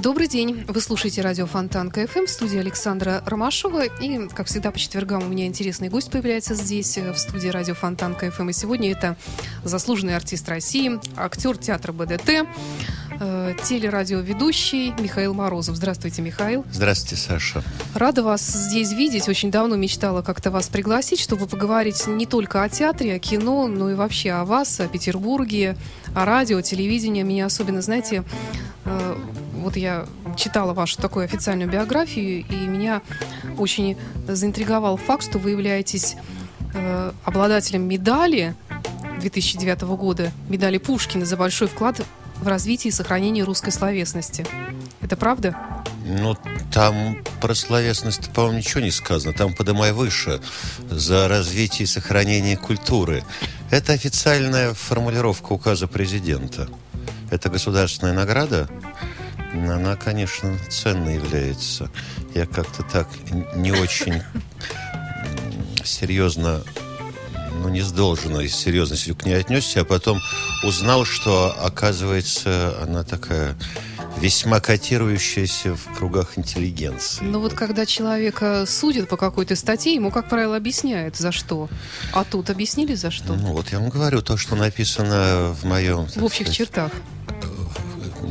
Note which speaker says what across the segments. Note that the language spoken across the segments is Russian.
Speaker 1: Добрый день. Вы слушаете радио Фонтанка ФМ в студии Александра Ромашова. И, как всегда, по четвергам у меня интересный гость появляется здесь, э, в студии радио Фонтанка ФМ. И сегодня это заслуженный артист России, актер театра БДТ, э, телерадиоведущий Михаил Морозов. Здравствуйте, Михаил.
Speaker 2: Здравствуйте, Саша.
Speaker 1: Рада вас здесь видеть. Очень давно мечтала как-то вас пригласить, чтобы поговорить не только о театре, о кино, но и вообще о вас, о Петербурге, о радио, телевидении. Меня особенно, знаете, э, вот я читала вашу такую официальную биографию, и меня очень заинтриговал факт, что вы являетесь э, обладателем медали 2009 года, медали Пушкина за большой вклад в развитие и сохранение русской словесности. Это правда?
Speaker 2: Ну, там про словесность, по-моему, ничего не сказано. Там подымай выше за развитие и сохранение культуры. Это официальная формулировка указа президента. Это государственная награда. Она, конечно, ценной является. Я как-то так не очень серьезно ну, не с должной серьезностью к ней отнесся, а потом узнал, что, оказывается, она такая весьма котирующаяся в кругах интеллигенции.
Speaker 1: Но вот когда человека судят по какой-то статье, ему, как правило, объясняют, за что. А тут объяснили, за что?
Speaker 2: Ну, вот я вам говорю, то, что написано в моем...
Speaker 1: в общих
Speaker 2: сказать,
Speaker 1: чертах.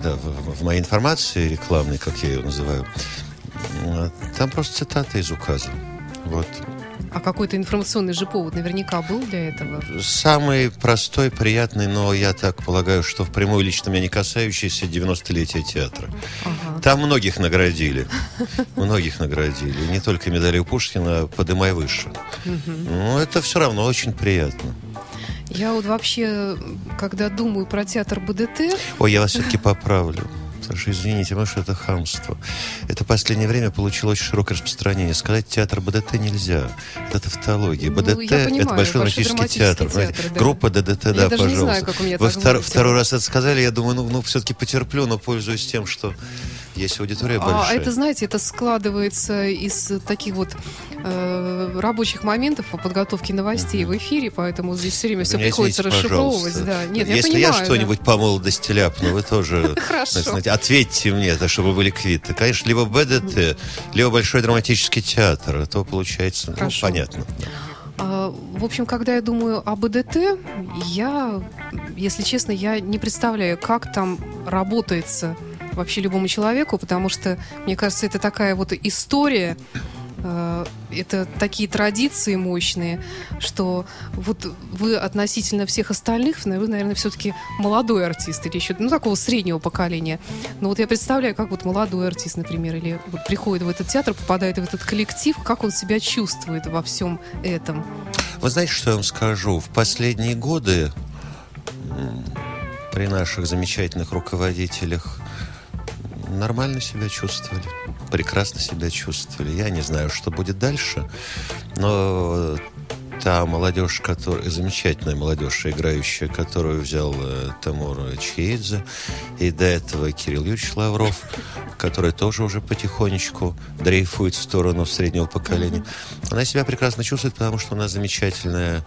Speaker 2: Да, в, в моей информации рекламной, как я ее называю, там просто цитата из указа. Вот.
Speaker 1: А какой-то информационный же повод наверняка был для этого.
Speaker 2: Самый простой, приятный, но я так полагаю, что впрямую лично меня не касающийся 90-летия театра.
Speaker 1: Ага.
Speaker 2: Там многих наградили. Многих наградили. Не только медалью Пушкина, а подымай выше. Но это все равно очень приятно.
Speaker 1: Я вот вообще, когда думаю про театр БДТ,
Speaker 2: Ой, я вас все-таки поправлю. Саша, извините, может, это хамство. Это в последнее время получило очень широкое распространение. Сказать театр БДТ нельзя. Это тавтология.
Speaker 1: Ну,
Speaker 2: БДТ
Speaker 1: понимаю,
Speaker 2: это большой драматический театр.
Speaker 1: театр, да.
Speaker 2: Группа ДДТ,
Speaker 1: Я
Speaker 2: да,
Speaker 1: даже не
Speaker 2: пожалуйста.
Speaker 1: знаю, как у меня
Speaker 2: Вы втор- второй раз это сказали, я думаю, ну, ну все-таки потерплю, но пользуюсь тем, что есть аудитория
Speaker 1: а
Speaker 2: большая.
Speaker 1: это, знаете, это складывается из таких вот э, рабочих моментов по подготовке новостей в эфире, поэтому здесь все время все
Speaker 2: Меня
Speaker 1: приходится
Speaker 2: извините,
Speaker 1: расшифровывать.
Speaker 2: пожалуйста.
Speaker 1: Да. Нет,
Speaker 2: Если
Speaker 1: я понимаю.
Speaker 2: я
Speaker 1: да.
Speaker 2: что-нибудь по молодости ляпну, вы тоже знаете, ответьте мне, это чтобы были квиты. Конечно, либо БДТ, либо Большой драматический театр. А то получается, ну,
Speaker 1: Хорошо.
Speaker 2: понятно.
Speaker 1: А, В общем, когда я думаю о БДТ, я, если честно, я не представляю, как там работается вообще любому человеку, потому что, мне кажется, это такая вот история, э, это такие традиции мощные, что вот вы относительно всех остальных, вы, наверное, все-таки молодой артист или еще, ну, такого среднего поколения. Но вот я представляю, как вот молодой артист, например, или вот приходит в этот театр, попадает в этот коллектив, как он себя чувствует во всем этом.
Speaker 2: Вы знаете, что я вам скажу? В последние годы при наших замечательных руководителях нормально себя чувствовали, прекрасно себя чувствовали. Я не знаю, что будет дальше, но та молодежь, которая, замечательная молодежь, играющая, которую взял э, Тамур Чхеидзе, и до этого Кирилл Юрьевич Лавров, который тоже уже потихонечку дрейфует в сторону среднего поколения. Она себя прекрасно чувствует, потому что у нас замечательное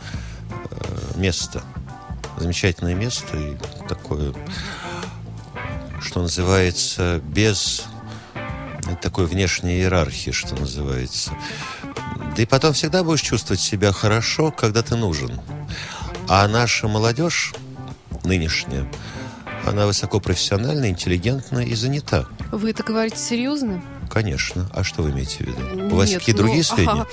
Speaker 2: э, место. Замечательное место и такое, что называется, без такой внешней иерархии, что называется. Да и потом всегда будешь чувствовать себя хорошо, когда ты нужен. А наша молодежь нынешняя, она высокопрофессиональна, интеллигентна и занята.
Speaker 1: Вы это говорите серьезно?
Speaker 2: Конечно. А что вы имеете в виду? У вас
Speaker 1: Нет,
Speaker 2: какие
Speaker 1: ну,
Speaker 2: другие сведения?
Speaker 1: ага.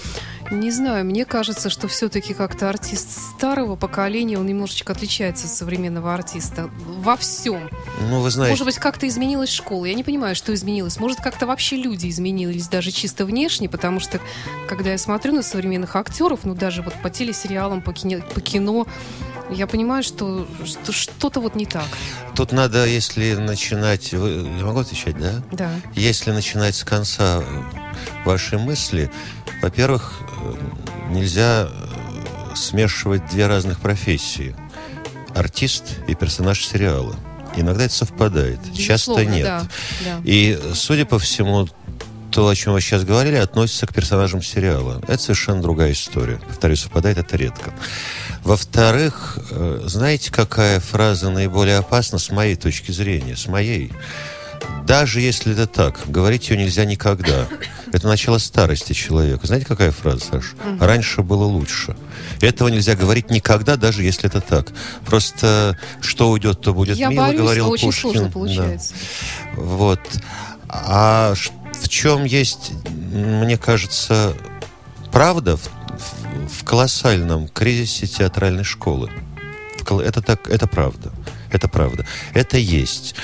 Speaker 1: Не знаю, мне кажется, что все-таки как-то артист старого поколения, он немножечко отличается от современного артиста во всем.
Speaker 2: Ну, вы знаете,
Speaker 1: Может быть, как-то изменилась школа. Я не понимаю, что изменилось. Может, как-то вообще люди изменились, даже чисто внешне, потому что, когда я смотрю на современных актеров, ну, даже вот по телесериалам, по кино, по кино я понимаю, что, что что-то вот не так.
Speaker 2: тут надо, если начинать... Я могу отвечать, да?
Speaker 1: Да.
Speaker 2: Если начинать с конца вашей мысли, во-первых, э, нельзя э, смешивать две разных профессии. Артист и персонаж сериала. Иногда это совпадает, часто
Speaker 1: Безусловно,
Speaker 2: нет.
Speaker 1: да, да.
Speaker 2: И, судя по всему, то, о чем вы сейчас говорили, относится к персонажам сериала. Это совершенно другая история. Повторюсь, совпадает это редко. Во-вторых, э, знаете, какая фраза наиболее опасна с моей точки зрения, с моей? Даже если это так, говорить ее нельзя никогда. Это начало старости человека. Знаете, какая фраза, Саша? Раньше было лучше. Этого нельзя говорить никогда, даже если это так. Просто что уйдет, то будет
Speaker 1: Я
Speaker 2: мило,
Speaker 1: борюсь,
Speaker 2: говорил
Speaker 1: очень
Speaker 2: Пушкин.
Speaker 1: сложно
Speaker 2: Да.
Speaker 1: получается.
Speaker 2: Вот. А в чем есть, мне кажется, правда в, в- колоссальном кризисе театральной школы. Это так, это правда. Это правда. Это есть.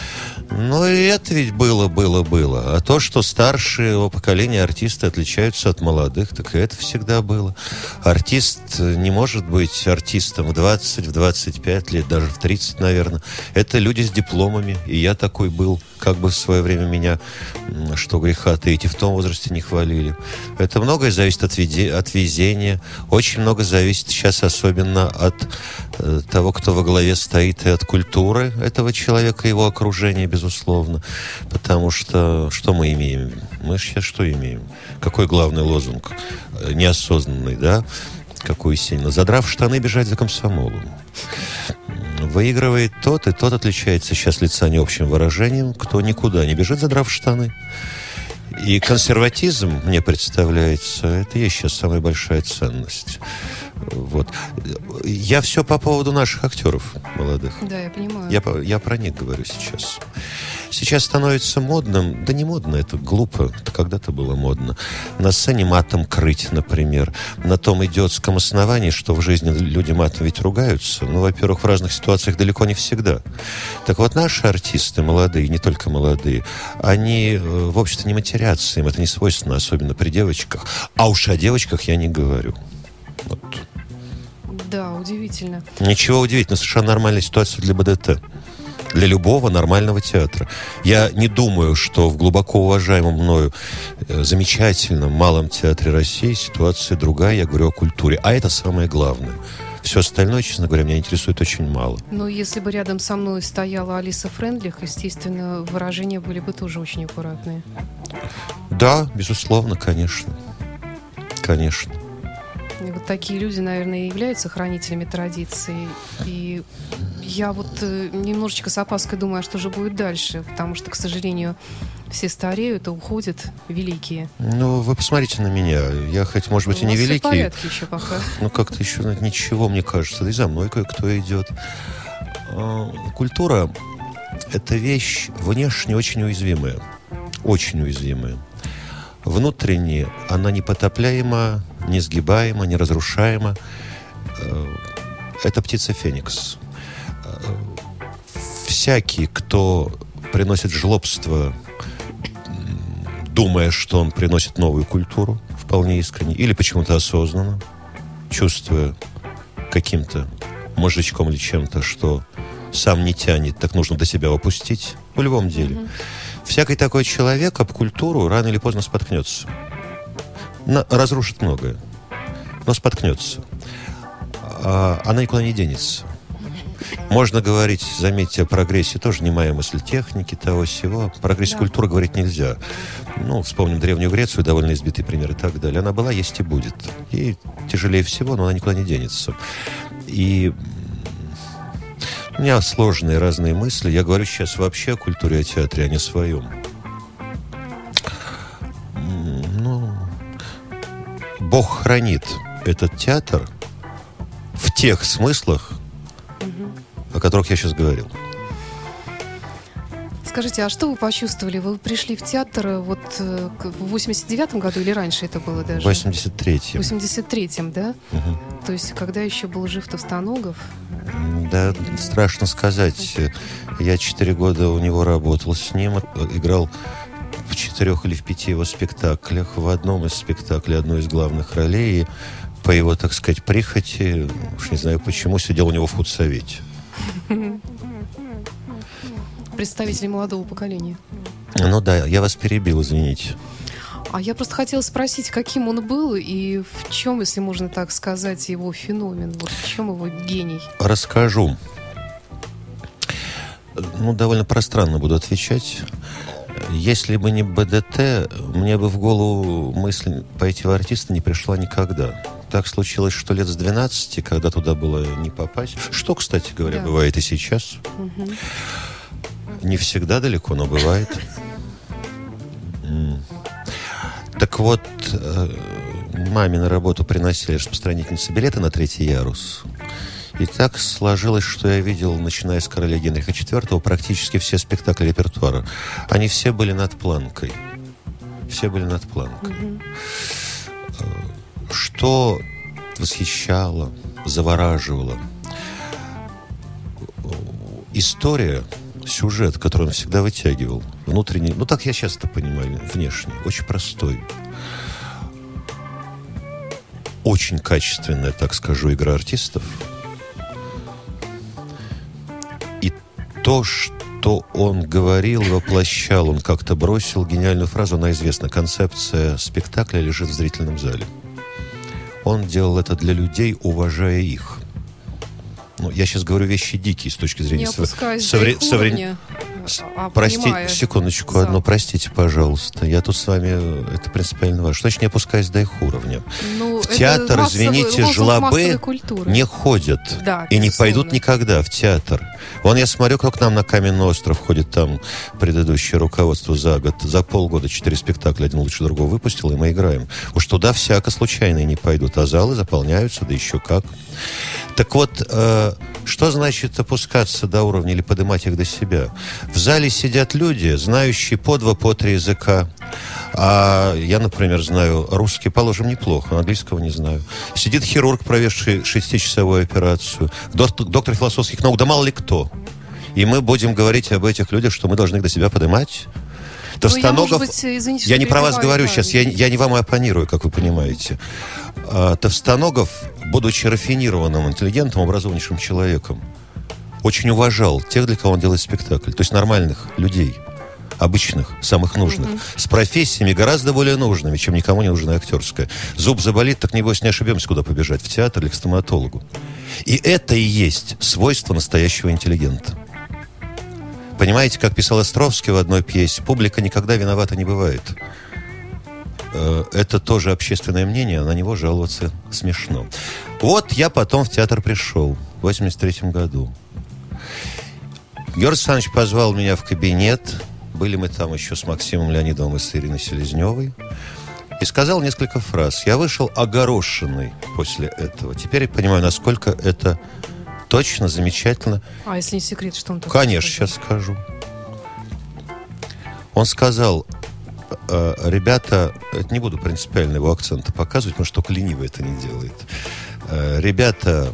Speaker 2: Но и это ведь было, было, было. А то, что старшие поколения артисты отличаются от молодых, так и это всегда было. Артист не может быть артистом в 20, в 25 лет, даже в 30, наверное. Это люди с дипломами, и я такой был. Как бы в свое время меня, что греха таить, и в том возрасте не хвалили. Это многое зависит от, веде- от везения. Очень много зависит сейчас особенно от э, того, кто во главе стоит, и от культуры этого человека, его окружения, безусловно. Потому что что мы имеем? Мы сейчас что имеем? Какой главный лозунг? Э, Неосознанный, да? Какой сильно? Задрав штаны, бежать за комсомолом. Выигрывает тот, и тот отличается сейчас лица не общим выражением, кто никуда не бежит, задрав штаны. И консерватизм, мне представляется, это и сейчас самая большая ценность. Вот. Я все по поводу наших актеров молодых.
Speaker 1: Да, я понимаю.
Speaker 2: Я, я про них говорю сейчас. Сейчас становится модным, да не модно, это глупо, это когда-то было модно. На сцене матом крыть, например. На том идиотском основании, что в жизни люди матом ведь ругаются. Ну, во-первых, в разных ситуациях далеко не всегда. Так вот, наши артисты, молодые, не только молодые, они э, в общем-то не матерятся, им это не свойственно, особенно при девочках. А уж о девочках я не говорю. Вот.
Speaker 1: Да, удивительно.
Speaker 2: Ничего удивительного, совершенно нормальная ситуация для БДТ. Для любого нормального театра. Я не думаю, что в глубоко уважаемом мною э, замечательном малом театре России ситуация другая. Я говорю о культуре. А это самое главное. Все остальное, честно говоря, меня интересует очень мало.
Speaker 1: Но если бы рядом со мной стояла Алиса Френдлих, естественно, выражения были бы тоже очень аккуратные.
Speaker 2: Да, безусловно, конечно. Конечно.
Speaker 1: Вот такие люди, наверное, и являются хранителями традиций. И я вот э, немножечко с опаской думаю, а что же будет дальше, потому что, к сожалению, все стареют, и уходят великие.
Speaker 2: Ну, вы посмотрите на меня. Я хоть, может быть,
Speaker 1: У
Speaker 2: и не великий,
Speaker 1: порядке еще пока.
Speaker 2: Ну, как-то еще ничего, мне кажется. Да и за мной кое-кто идет. А, Культура – это вещь внешне очень уязвимая. Очень уязвимая. Внутренне она непотопляема, несгибаема, неразрушаема. Э, Это птица Феникс. Э, Всякий, кто приносит жлобство, думая, что он приносит новую культуру, вполне искренне, или почему-то осознанно, чувствуя каким-то мозжечком или чем-то, что сам не тянет, так нужно до себя опустить. В любом деле. Всякий такой человек об культуру рано или поздно споткнется. На- разрушит многое, но споткнется. А она никуда не денется. Можно говорить, заметьте, о прогрессе, тоже не моя мысль техники, того всего. О прогрессе
Speaker 1: Да.
Speaker 2: культуры говорить нельзя. Ну, вспомним Древнюю Грецию, довольно избитый пример и так далее. Она была, есть и будет. И тяжелее всего, но она никуда не денется. И у меня сложные разные мысли. Я говорю сейчас вообще о культуре, о театре, а не своем. Ну, Бог хранит этот театр в тех смыслах, о которых я сейчас говорил.
Speaker 1: Скажите, а что вы почувствовали? Вы пришли в театр э, вот э, в 89-м году или раньше это было даже?
Speaker 2: В 83-м.
Speaker 1: В 83-м, да?
Speaker 2: Мгм.
Speaker 1: То есть, когда еще был жив Товстоногов?
Speaker 2: Да, страшно сказать. Я четыре года у него работал с ним, э, играл в четырех или в пяти его спектаклях. В одном из спектаклей одну из главных ролей. По его, так сказать, прихоти, уж не знаю почему, сидел у него в худсовете.
Speaker 1: Представители молодого поколения.
Speaker 2: Ну да, я вас перебил, извините.
Speaker 1: А я просто хотела спросить, каким он был и в чем, если можно так сказать, его феномен? Вот в чем его гений?
Speaker 2: Расскажу. Ну, довольно пространно буду отвечать. Если бы не БДТ, мне бы в голову мысль пойти в артиста не пришла никогда. Так случилось, что лет с 12, когда туда было не попасть. Что, кстати говоря,
Speaker 1: Да.
Speaker 2: бывает и сейчас. Не всегда далеко, но бывает. Так вот, э, маме на работу приносили распространительницы билеты на третий ярус. И так сложилось, что я видел, начиная с короля Генриха IV, практически все спектакли репертуара. Они все были над планкой. Все были над планкой. Э, Что восхищало, завораживало. История, сюжет, который он всегда вытягивал, внутренний, ну так я сейчас это понимаю, внешне, очень простой. Очень качественная, так скажу, игра артистов. И то, что он говорил, воплощал, он как-то бросил гениальную фразу, она известна. Концепция спектакля лежит в зрительном зале. Он делал это для людей, уважая их. Ну, я сейчас говорю вещи дикие с точки зрения
Speaker 1: Не а
Speaker 2: Прости,
Speaker 1: понимая
Speaker 2: секундочку одну, простите, пожалуйста. Я тут с вами, это принципиально важно. Что значит не опускаясь до их уровня?
Speaker 1: Ну,
Speaker 2: В театр,
Speaker 1: массовый-
Speaker 2: извините, жлобы не ходят.
Speaker 1: Да,
Speaker 2: и не
Speaker 1: безусловно.
Speaker 2: пойдут никогда в театр. Вон я смотрю, кто к нам на Каменный остров ходит, там предыдущее руководство за год, за полгода четыре спектакля, один лучше другого выпустил, и мы играем. Уж туда всяко случайные не пойдут, а залы заполняются, да еще как. Так вот, э, что значит опускаться до уровня или поднимать их до себя? В зале сидят люди, знающие по два, по три языка. А я, например, знаю русский, положим, неплохо, английского не знаю. Сидит хирург, проведший шестичасовую операцию. Доктор философских наук, да мало ли кто. И мы будем говорить об этих людях, что мы должны их до себя поднимать.
Speaker 1: Ну, я,
Speaker 2: Товстоногов...
Speaker 1: может быть, извините,
Speaker 2: Я не про вас говорю
Speaker 1: да.
Speaker 2: сейчас, я, я не вам и оппонирую, как вы понимаете. А, Товстоногов, будучи рафинированным, интеллигентом, образованнейшим человеком, очень уважал тех, для кого он делает спектакль. То есть нормальных людей, обычных, самых нужных, с профессиями гораздо более нужными, чем никому не нужна актерская. Зуб заболит, так небось не ошибемся, куда побежать, в театр или к стоматологу. И это и есть свойство настоящего интеллигента. Понимаете, как писал Островский в одной пьесе, публика никогда виновата не бывает. Э, Это тоже общественное мнение, на него жаловаться смешно. Вот я потом в театр пришел в 83 году. Георгий Александрович позвал меня в кабинет. Были мы там еще с Максимом Леонидовым и с Ириной Селезневой. И сказал несколько фраз. Я вышел огорошенный после этого. Теперь я понимаю, насколько это точно, замечательно
Speaker 1: А если не секрет, что он такой?
Speaker 2: Конечно, сейчас скажу. Он сказал, «Э, ребята, это не буду принципиально его акцента показывать, потому что только ленивый это не делает. Э, Ребята,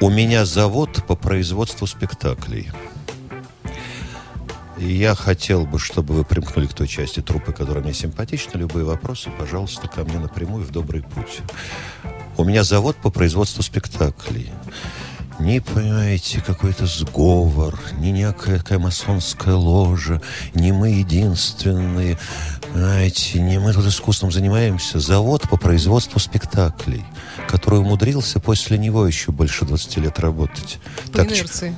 Speaker 2: у меня завод по производству спектаклей. И я хотел бы, чтобы вы примкнули к той части трупы, которая мне симпатична. Любые вопросы, пожалуйста, ко мне напрямую в добрый путь. У меня завод по производству спектаклей. Не понимаете, какой-то сговор, не некая масонская ложа, не мы единственные, знаете, не мы тут искусством занимаемся. Завод по производству спектаклей, который умудрился после него еще больше 20 лет работать.
Speaker 1: По
Speaker 2: Так
Speaker 1: инерции.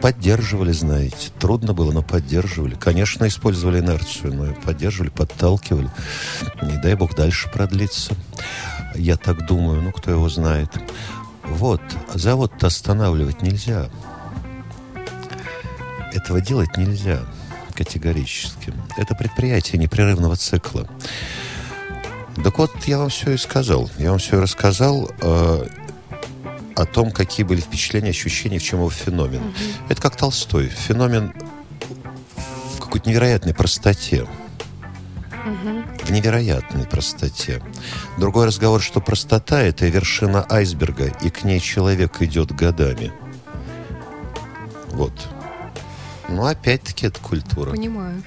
Speaker 2: Поддерживали, знаете. Трудно было, но поддерживали. Конечно, использовали инерцию, но поддерживали, подталкивали. Не дай бог дальше продлится. Я так думаю, ну кто его знает. Вот, завод-то останавливать нельзя. Этого делать нельзя категорически. Это предприятие непрерывного цикла. Так вот, я вам все и сказал. Я вам все и рассказал э, о том, какие были впечатления, ощущения, в чем его феномен. Это как Толстой. Феномен в какой-то невероятной простоте. В невероятной простоте. Другой разговор, что простота – это вершина айсберга, и к ней человек идет годами. Вот. Ну, опять-таки, это культура.
Speaker 1: Понимаю.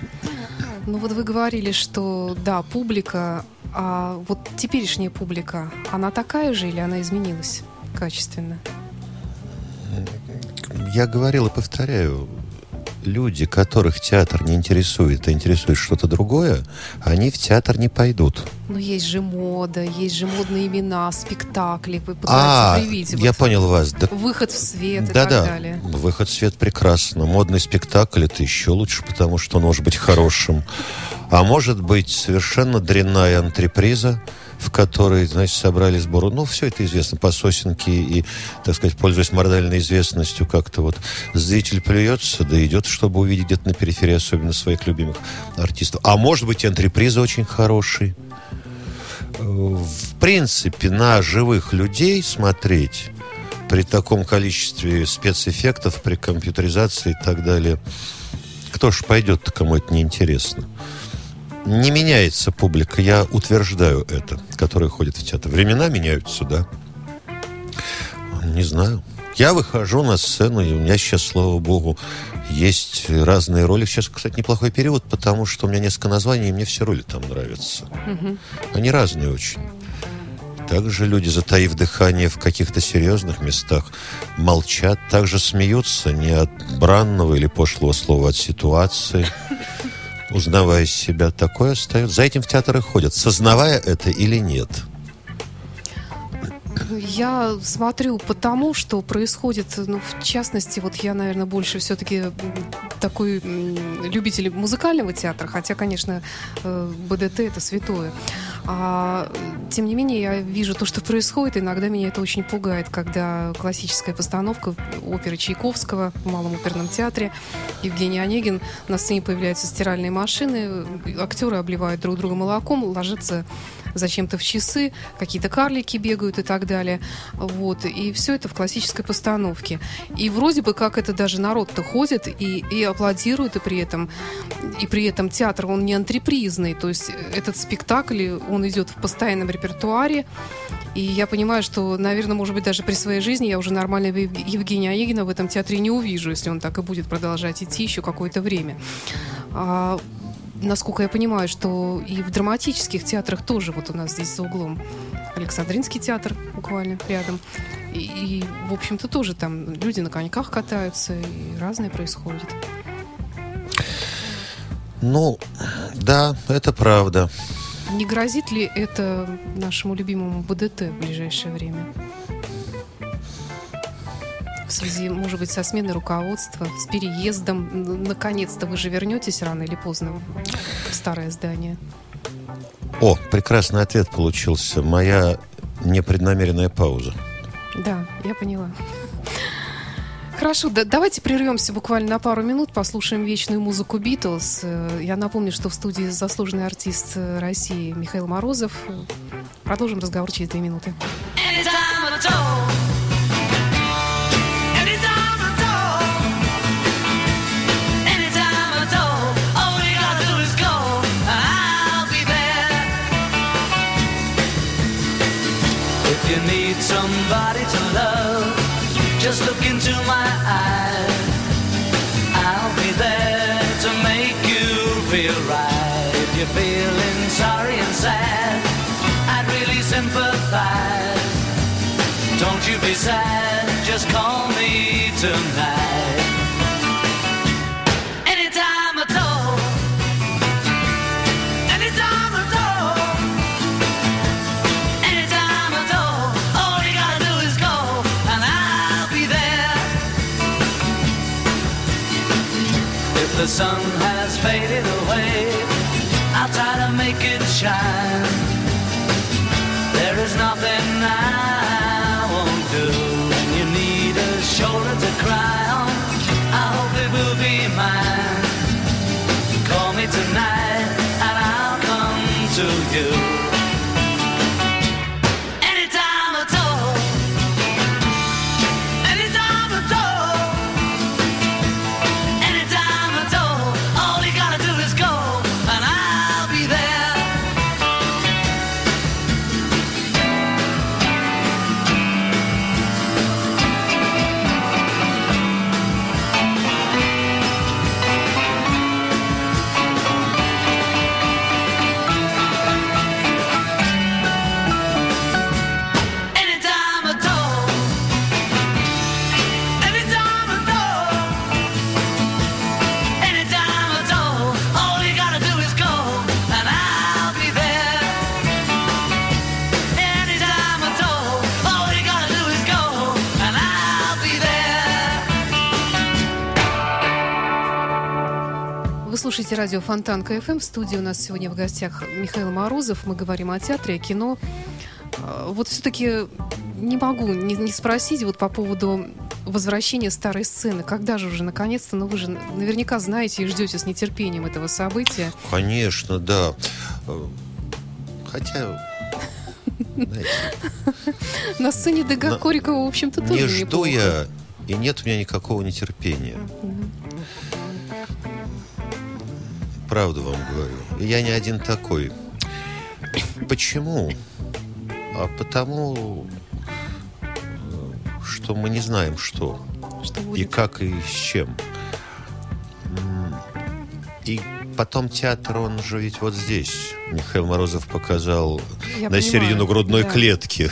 Speaker 1: Ну вот вы говорили, что да, публика, а вот теперешняя публика, она такая же или она изменилась качественно?
Speaker 2: Я говорил и повторяю, люди, которых театр не интересует, а интересует что-то другое, они в театр не пойдут.
Speaker 1: Но есть же мода, есть же модные имена, спектакли. Вы
Speaker 2: А,
Speaker 1: привить.
Speaker 2: я
Speaker 1: вот
Speaker 2: понял вас. Да,
Speaker 1: Выход в свет и
Speaker 2: да,
Speaker 1: так
Speaker 2: да.
Speaker 1: далее.
Speaker 2: Выход в свет прекрасно. Модный спектакль это еще лучше, потому что он может быть хорошим. А может быть совершенно дрянная антреприза, в которой, значит, собрали сбору. Ну, все это известно по сосенке и, так сказать, пользуясь мордальной известностью, как-то вот зритель плюется, да идет, чтобы увидеть где-то на периферии особенно своих любимых артистов. А может быть, и антреприза очень хороший. Э, В принципе, на живых людей смотреть при таком количестве спецэффектов, при компьютеризации и так далее, кто ж пойдет, кому это неинтересно? Не меняется публика, я утверждаю это, которая ходит в театр. Времена меняются, да. Не знаю. Я выхожу на сцену, и у меня сейчас, слава богу, есть разные роли. Сейчас, кстати, неплохой период, потому что у меня несколько названий, и мне все роли там нравятся. Они разные очень. Также люди, затаив дыхание в каких-то серьезных местах, молчат, также смеются не от бранного или пошлого слова, а от ситуации, узнавая себя. Такое остается. За этим в театр ходят, сознавая это или нет.
Speaker 1: Я смотрю по тому, что происходит, ну, в частности, вот я, наверное, больше все-таки такой любитель музыкального театра, хотя, конечно, э, БДТ это святое. А, тем не менее, я вижу то, что происходит. Иногда меня это очень пугает, когда классическая постановка оперы Чайковского в Малом оперном театре. Евгений Онегин, на сцене появляются стиральные машины, актеры обливают друг друга молоком, ложатся зачем-то в часы, какие-то карлики бегают и так далее. Вот. И все это в классической постановке. И вроде бы как это даже народ-то ходит и, и аплодирует, и при этом и при этом театр, он не антрепризный. То есть этот спектакль, он идет в постоянном репертуаре. И я понимаю, что, наверное, может быть, даже при своей жизни я уже нормального Ев- Евгения Онегина в этом театре не увижу, если он так и будет продолжать идти еще какое-то время. Насколько я понимаю, что и в драматических театрах тоже вот у нас здесь за углом Александринский театр буквально рядом. И, и, в общем-то, тоже там люди на коньках катаются, и разное происходит.
Speaker 2: Ну, да, это правда.
Speaker 1: Не грозит ли это нашему любимому БДТ в ближайшее время? В связи, может быть, со сменой руководства, с переездом. Наконец-то вы же вернетесь рано или поздно в старое здание.
Speaker 2: О, прекрасный ответ получился. Моя непреднамеренная пауза.
Speaker 1: Да, я поняла. Хорошо, да- давайте прервемся буквально на пару минут, послушаем вечную музыку Битлз. Э, Я напомню, что в студии заслуженный артист э, России Михаил Морозов. Продолжим разговор через две минуты.
Speaker 3: Anytime need somebody to love, just look into my eyes. I'll be there to make you feel right. If you're feeling sorry and sad, I'd really sympathize. Don't you be sad, just call me tonight. The sun has faded away, I'll try to make it shine. There is nothing I won't do when you need a shoulder to cry on. I hope it will be mine. Call me tonight and I'll come to you.
Speaker 1: Слушаете радио Фонтан КФМ. В студии у нас сегодня в гостях Михаил Морозов. Мы говорим о театре, о кино. А, Вот все-таки не могу не, не спросить вот по поводу возвращения старой сцены. Когда же уже, наконец-то, ну вы же наверняка знаете и ждете с нетерпением этого события.
Speaker 2: Конечно, да. Хотя, знаете,
Speaker 1: На сцене ДГ
Speaker 2: На-
Speaker 1: Корикова, в общем-то, тоже
Speaker 2: не жду
Speaker 1: неплохо.
Speaker 2: я, и нет у меня никакого нетерпения. Правду вам говорю. И я не один такой. Почему? А потому, э, что мы не знаем, что.
Speaker 1: Что
Speaker 2: И
Speaker 1: будет.
Speaker 2: как, и с чем. И потом театр, он же ведь вот здесь. Михаил Морозов показал
Speaker 1: Я
Speaker 2: на
Speaker 1: понимаю,
Speaker 2: середину грудной
Speaker 1: да.
Speaker 2: клетки.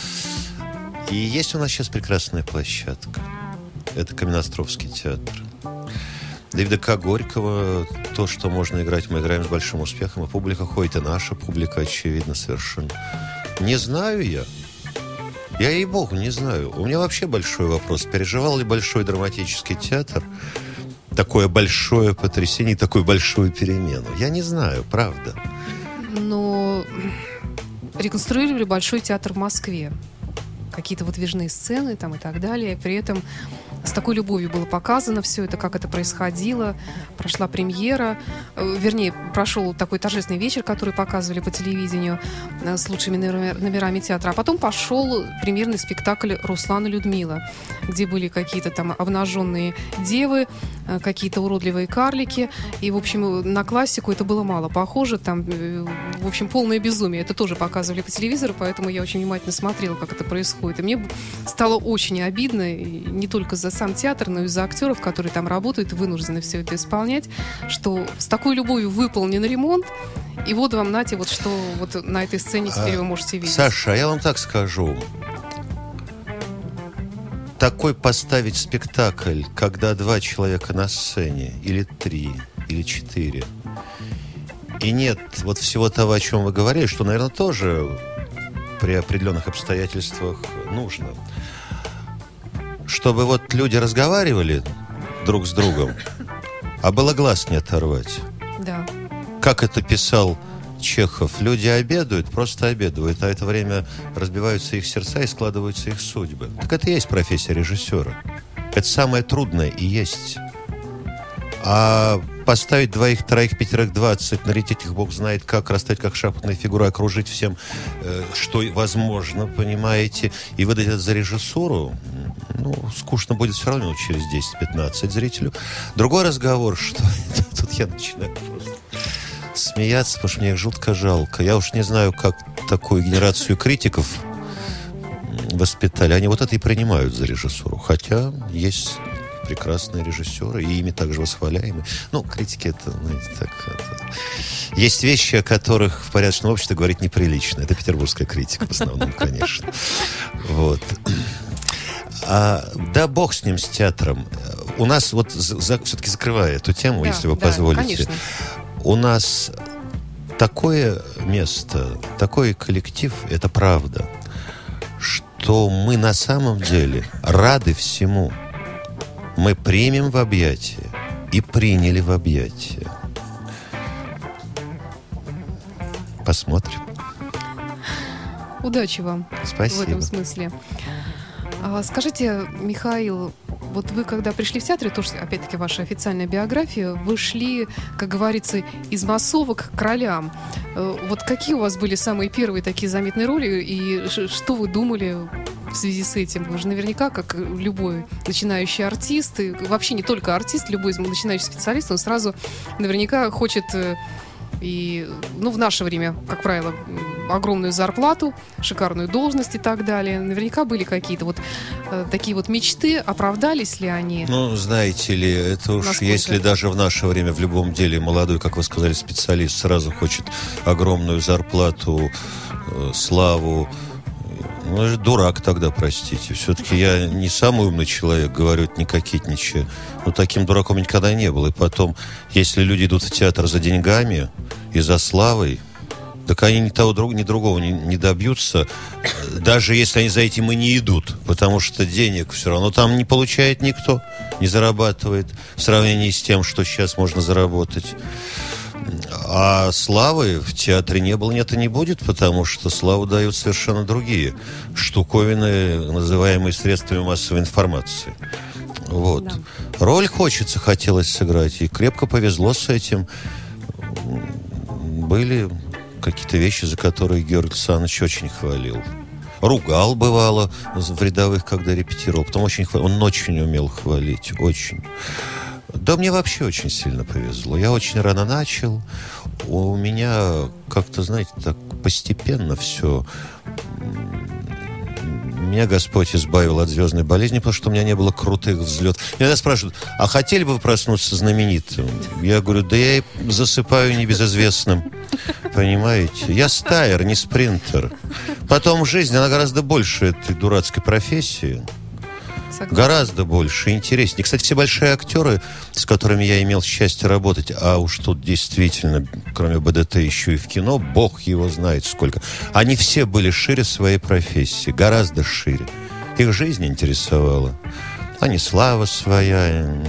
Speaker 2: И есть у нас сейчас прекрасная площадка. Это Каменостровский театр. Давида К. Горького, то, что можно играть, мы играем с большим успехом, и публика ходит, и наша публика, очевидно, совершенно. Не знаю я. Я, ей-богу, не знаю. У меня вообще большой вопрос. Переживал ли Большой драматический театр такое большое потрясение, такую большую перемену? Я не знаю, правда.
Speaker 1: Но реконструировали Большой театр в Москве. Какие-то выдвижные сцены там и так далее. При этом с такой любовью было показано все это, как это происходило. Прошла премьера, э, вернее, прошел такой торжественный вечер, который показывали по телевидению э, с лучшими номер- номерами театра. А потом пошел премьерный спектакль «Руслан и Людмила», где были какие-то там обнаженные девы, э, какие-то уродливые карлики. И, в общем, на классику это было мало похоже. Там, в общем, полное безумие. Это тоже показывали по телевизору, поэтому я очень внимательно смотрела, как это происходит. И мне стало очень обидно, не только за сам театр, но и за актеров, которые там работают и вынуждены все это исполнять, что с такой любовью выполнен ремонт, и вот вам, нате, вот что вот на этой сцене теперь
Speaker 2: А,
Speaker 1: вы можете видеть.
Speaker 2: Саша, а я вам так скажу. Такой поставить спектакль, когда два человека на сцене, или три, или четыре, и нет вот всего того, о чем вы говорили, что, наверное, тоже при определенных обстоятельствах нужно. Чтобы вот люди разговаривали друг с другом, а было глаз не оторвать
Speaker 1: Да.
Speaker 2: как это писал Чехов, люди обедают, просто обедают, а это время разбиваются их сердца и складываются их судьбы. Так это и есть профессия режиссера. Это самое трудное и есть. А поставить двоих, троих, пятерых, двадцать, нарядить их, бог знает как, расставить как шахматные фигуры, окружить всем, э, что возможно, понимаете, и выдать это за режиссуру, ну, скучно будет все равно через 10-15 зрителю. Другой разговор, что тут я начинаю просто смеяться, потому что мне их жутко жалко. Я уж не знаю, как такую генерацию критиков воспитали. Они вот это и принимают за режиссуру. Хотя есть прекрасные режиссеры, и ими также восхваляемы. Ну, критики это, знаете, так... это- Есть вещи, о которых в порядочном обществе говорить неприлично. Это петербургская критика в основном, конечно. Вот. А, да бог с ним, с театром. У нас, вот все-таки закрывая эту тему,
Speaker 1: Да,
Speaker 2: если вы
Speaker 1: да,
Speaker 2: позволите.
Speaker 1: конечно.
Speaker 2: У нас такое место, такой коллектив, это правда, что мы на самом деле рады всему. Мы примем в объятия и приняли в объятия. Посмотрим.
Speaker 1: Удачи вам в
Speaker 2: Спасибо.
Speaker 1: этом смысле. А, скажите, Михаил, вот вы когда пришли в театр, тоже, опять-таки, ваша официальная биография, вы шли, как говорится, из массовок к ролям. Э, Вот какие у вас были самые первые такие заметные роли, и что вы думали в связи с этим? Вы же наверняка, как любой начинающий артист, и вообще не только артист, любой начинающий специалист, он сразу наверняка хочет э, и, ну, в наше время, как правило, огромную зарплату, шикарную должность и так далее. Наверняка были какие-то вот э, такие вот мечты. Оправдались ли они?
Speaker 2: Ну, знаете ли, это уж
Speaker 1: Насколько?
Speaker 2: если даже в наше время в любом деле молодой, как вы сказали, специалист сразу хочет огромную зарплату, э, славу, ну, это дурак тогда, простите. Все-таки я не самый умный человек, говорю это не кокетничая. Но таким дураком никогда не был. И потом, если люди идут в театр за деньгами и за славой, Так они ни того, друг, ни другого не, не добьются, даже если они за этим и не идут, потому что денег все равно там не получает никто, не зарабатывает в сравнении с тем, что сейчас можно заработать. А славы в театре не было, нет и не будет, потому что славу дают совершенно другие штуковины, называемые средствами массовой информации. Вот.
Speaker 1: Да.
Speaker 2: Роль хочется, хотелось сыграть, и крепко повезло с этим. Были какие-то вещи, за которые Георгий Александрович очень хвалил. Ругал, бывало, в рядовых, когда репетировал. Потом очень хвалил. Он очень умел хвалить, очень. Да мне вообще очень сильно повезло. Я очень рано начал. У меня как-то, знаете, так постепенно все меня Господь избавил от звездной болезни, потому что у меня не было крутых взлетов. Иногда спрашивают, а хотели бы вы проснуться знаменитым? Я говорю, да я и засыпаю небезызвестным. Понимаете? Я стайер, не спринтер. Потом жизнь, она гораздо больше этой дурацкой профессии.
Speaker 1: Согласна.
Speaker 2: Гораздо больше, интереснее. Кстати, все большие актеры, с которыми я имел счастье работать, а уж тут действительно, кроме БДТ, еще и в кино, бог его знает сколько, они все были шире своей профессии, гораздо шире. Их жизнь интересовала. А не слава своя,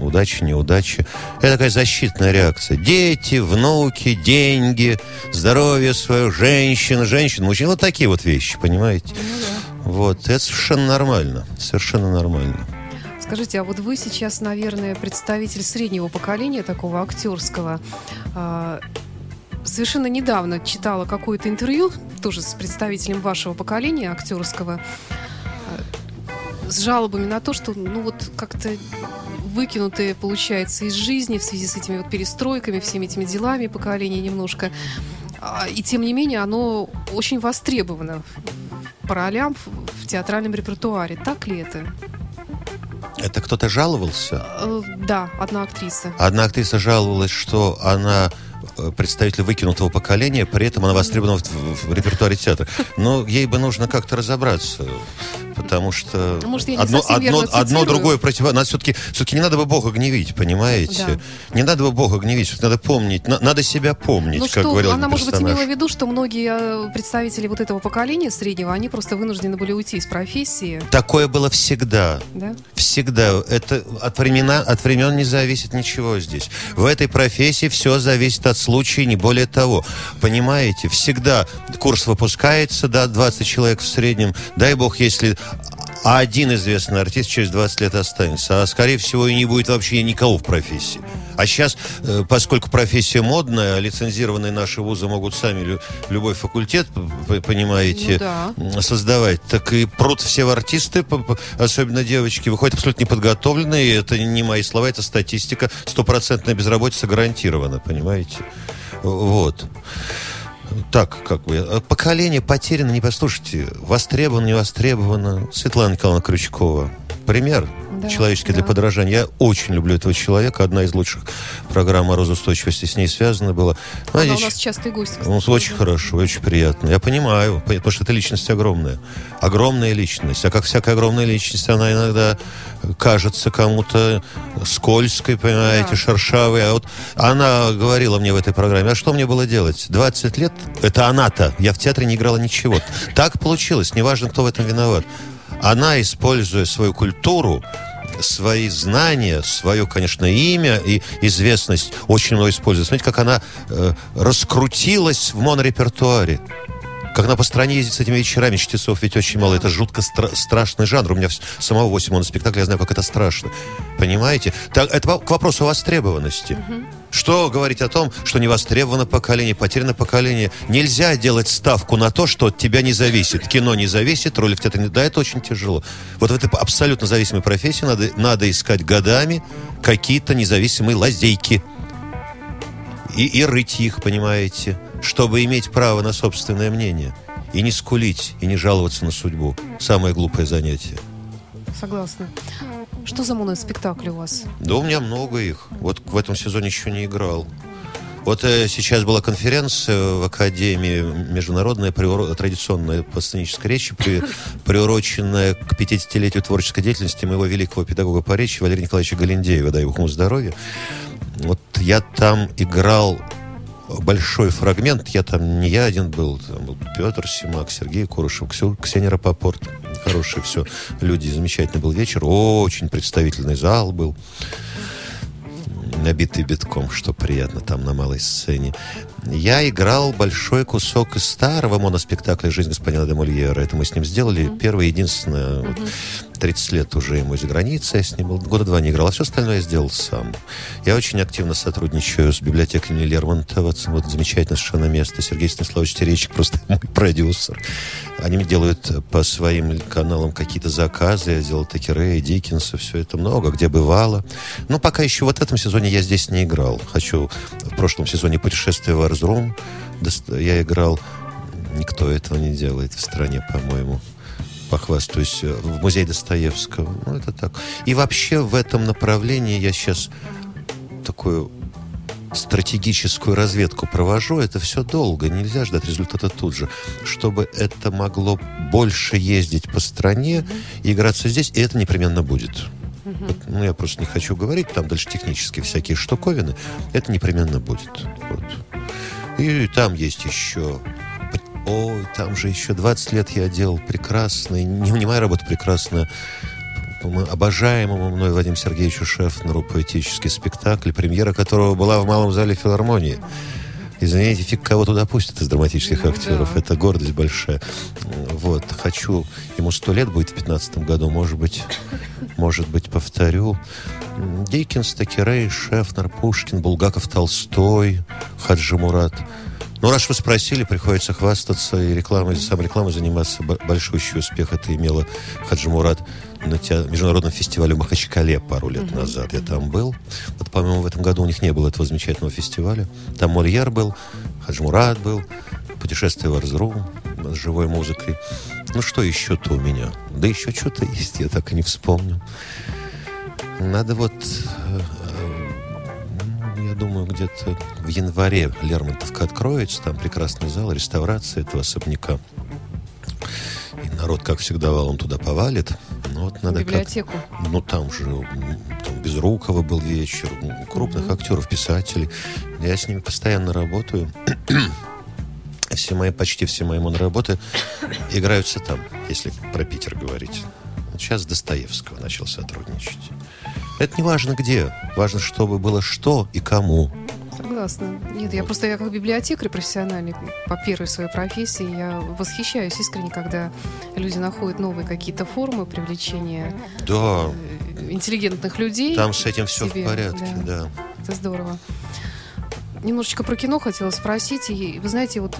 Speaker 2: удача, неудача. Это такая защитная реакция. Дети, внуки, деньги, здоровье свое, женщина, женщина, мужчина. Вот такие вот вещи, понимаете? Вот, это совершенно нормально. Совершенно нормально.
Speaker 1: Скажите, а вот вы сейчас, наверное, представитель среднего поколения такого актерского. А, Совершенно недавно читала какое-то интервью, тоже с представителем вашего поколения актерского, с жалобами на то, что, ну вот как-то выкинутые, получается, из жизни в связи с этими вот перестройками, всеми этими делами поколения немножко. А, И тем не менее, оно очень востребовано по ролям в- театральном репертуаре. Так ли это?
Speaker 2: Это кто-то жаловался?
Speaker 1: Э, Да, одна актриса.
Speaker 2: Одна актриса жаловалась, что она э, представитель выкинутого поколения, при этом она востребована в, в- в репертуаре театра. Но ей бы нужно как-то разобраться, потому что
Speaker 1: Ну, может,
Speaker 2: одно, одно, одно другое против... Надо все-таки, все-таки не надо бы Бога гневить, понимаете? Не надо бы Бога гневить, надо помнить, на- надо себя помнить,
Speaker 1: Ну
Speaker 2: как
Speaker 1: что,
Speaker 2: говорил
Speaker 1: она, может быть, имела в виду, что многие э, представители вот этого поколения среднего, они просто вынуждены были уйти из профессии,
Speaker 2: Такое было всегда.
Speaker 1: да?
Speaker 2: Всегда. Это от, времена, от времен не зависит ничего здесь. В этой профессии все зависит от случая, не более того. Понимаете? Всегда курс выпускается, да, 20 человек в среднем. Дай бог, если а один известный артист через 20 лет останется. А скорее всего и не будет вообще никого в профессии. А сейчас, э, поскольку профессия модная, а лицензированные наши вузы могут сами лю- любой факультет, понимаете,
Speaker 1: Ну да.
Speaker 2: создавать, так и прут все в артисты, особенно девочки, выходят абсолютно неподготовленные, это не мои слова, это статистика, стопроцентная безработица гарантирована, понимаете? Вот. Так, как бы, э, поколение потеряно, не послушайте, востребовано, не востребовано. Светлана Николаевна Крючкова. Пример
Speaker 1: Да,
Speaker 2: человеческий для
Speaker 1: да.
Speaker 2: подражания. Я очень люблю этого человека. Одна из лучших программ о розоустойчивости с ней связана была.
Speaker 1: Она
Speaker 2: Знаете,
Speaker 1: у нас частый гость.
Speaker 2: ну,
Speaker 1: кстати,
Speaker 2: очень
Speaker 1: тоже.
Speaker 2: хорошо, очень приятно. Я понимаю, пон- потому что эта личность огромная. Огромная личность. А как всякая огромная личность, она иногда кажется кому-то скользкой, понимаете,
Speaker 1: Да.
Speaker 2: шершавой. А вот она говорила мне в этой программе, а что мне было делать? 20 лет, это она-то. Я в театре не играла ничего. Так получилось, неважно, кто в этом виноват. Она, используя свою культуру, свои знания, свое, конечно, имя и известность очень много использует. Смотрите, как она э, раскрутилась в монорепертуаре. Как она по стране ездит с этими вечерами, чтецов ведь очень мало. Это жутко стра- страшный жанр. У меня самого 8 моноспектаклей, я знаю, как это страшно. Понимаете? Так, это к вопросу о востребованности. Что говорить о том, что не востребовано поколение, потеряно поколение? Нельзя делать ставку на то, что от тебя не зависит. Кино не зависит, ролик в театре не... Да, это очень тяжело. Вот в этой абсолютно зависимой профессии надо, надо искать годами какие-то независимые лазейки и, и рыть их, понимаете, чтобы иметь право на собственное мнение. И не скулить, и не жаловаться на судьбу. Самое глупое занятие.
Speaker 1: Согласна. Что за моноспектакли у вас?
Speaker 2: Да у меня много их. Вот в этом сезоне еще не играл. Вот э, сейчас была конференция в Академии международная приуро- традиционная по сценической речи, при- приуроченная к 50-летию творческой деятельности моего великого педагога по речи Валерия Николаевича Галиндеева, дай ему здоровья. Вот я там играл большой фрагмент. Я там не я один был, там был Петр Симак, Сергей Курышев, Ксения Рапопорт. Хорошие все люди. Замечательный был вечер. Очень представительный зал был. Набитый битком, что приятно там на малой сцене. Я играл большой кусок из старого моноспектакля «Жизнь господина де Мольера». Это мы с ним сделали. Первое, единственное, вот, 30 лет уже ему из-за границы я с ним был. Года два не играл, а все остальное я сделал сам. Я очень активно сотрудничаю с библиотекой имени Лермонтова. Вот замечательное совершенно место. Сергей Станиславович Теречек просто мой продюсер. Они мне делают по своим каналам какие-то заказы. Я делал Текерея, Диккенса, все это много, где бывало. Но пока еще вот в этом сезоне я здесь не играл. Хочу в прошлом сезоне «Путешествие в Арзрум» дост- я играл. Никто этого не делает в стране, по-моему похвастаюсь, э, в музей Достоевского. Ну, это так. И вообще в этом направлении я сейчас такую стратегическую разведку провожу. Это все долго, нельзя ждать результата тут же. Чтобы это могло больше ездить по стране и играться здесь, и это непременно будет. Вот, ну, я просто не хочу говорить, там дальше технические всякие штуковины. Это непременно будет. Вот. И там есть еще... Ой, там же еще 20 лет я делал прекрасный, не, не моя работа прекрасная, по-моему, обожаемому мной Вадим Сергеевичу Шефнеру поэтический спектакль, премьера которого была в Малом зале филармонии. Извините, фиг кого туда пустят из драматических
Speaker 1: Ну
Speaker 2: актеров.
Speaker 1: да.
Speaker 2: Это гордость большая. Вот. Хочу... Ему сто лет будет в 15 году. Может быть, может быть, повторю. Диккенс, Такерей, Шефнер, Пушкин, Булгаков, Толстой, Хаджи Мурат. Ну, раз вы спросили, приходится хвастаться и рекламой, саморекламой заниматься. Б- Большущий успех это имело Хаджи Мурат на международном фестивале в Махачкале пару лет назад. Я там был. Вот, по-моему, в этом году у них не было этого замечательного фестиваля. Там Мольер был, Хаджи Мурат был, путешествие в Арзрум с живой музыкой. Ну, что еще-то у меня? Да еще что-то есть, я так и не вспомню. Надо вот, думаю, где-то в январе Лермонтовка откроется, там прекрасный зал, реставрация этого особняка. И народ, как всегда, валом туда повалит. Ну, вот надо как-
Speaker 1: Библиотеку.
Speaker 2: ну, там же там Безрукова был вечер, крупных актеров, писателей. Я с ними постоянно работаю. Все мои, почти все мои моноработы играются там, если про Питер говорить. Вот сейчас с Достоевского начал сотрудничать. Это не важно где. Важно, чтобы было что и кому.
Speaker 1: Согласна. Нет, я просто я как библиотекарь профессиональный по первой своей профессии, я восхищаюсь искренне, когда люди находят новые какие-то формы привлечения
Speaker 2: Да,
Speaker 1: э, интеллигентных людей.
Speaker 2: там с этим все в
Speaker 1: себе.
Speaker 2: порядке, да.
Speaker 1: Это здорово. Немножечко про кино хотела спросить. И вы знаете, вот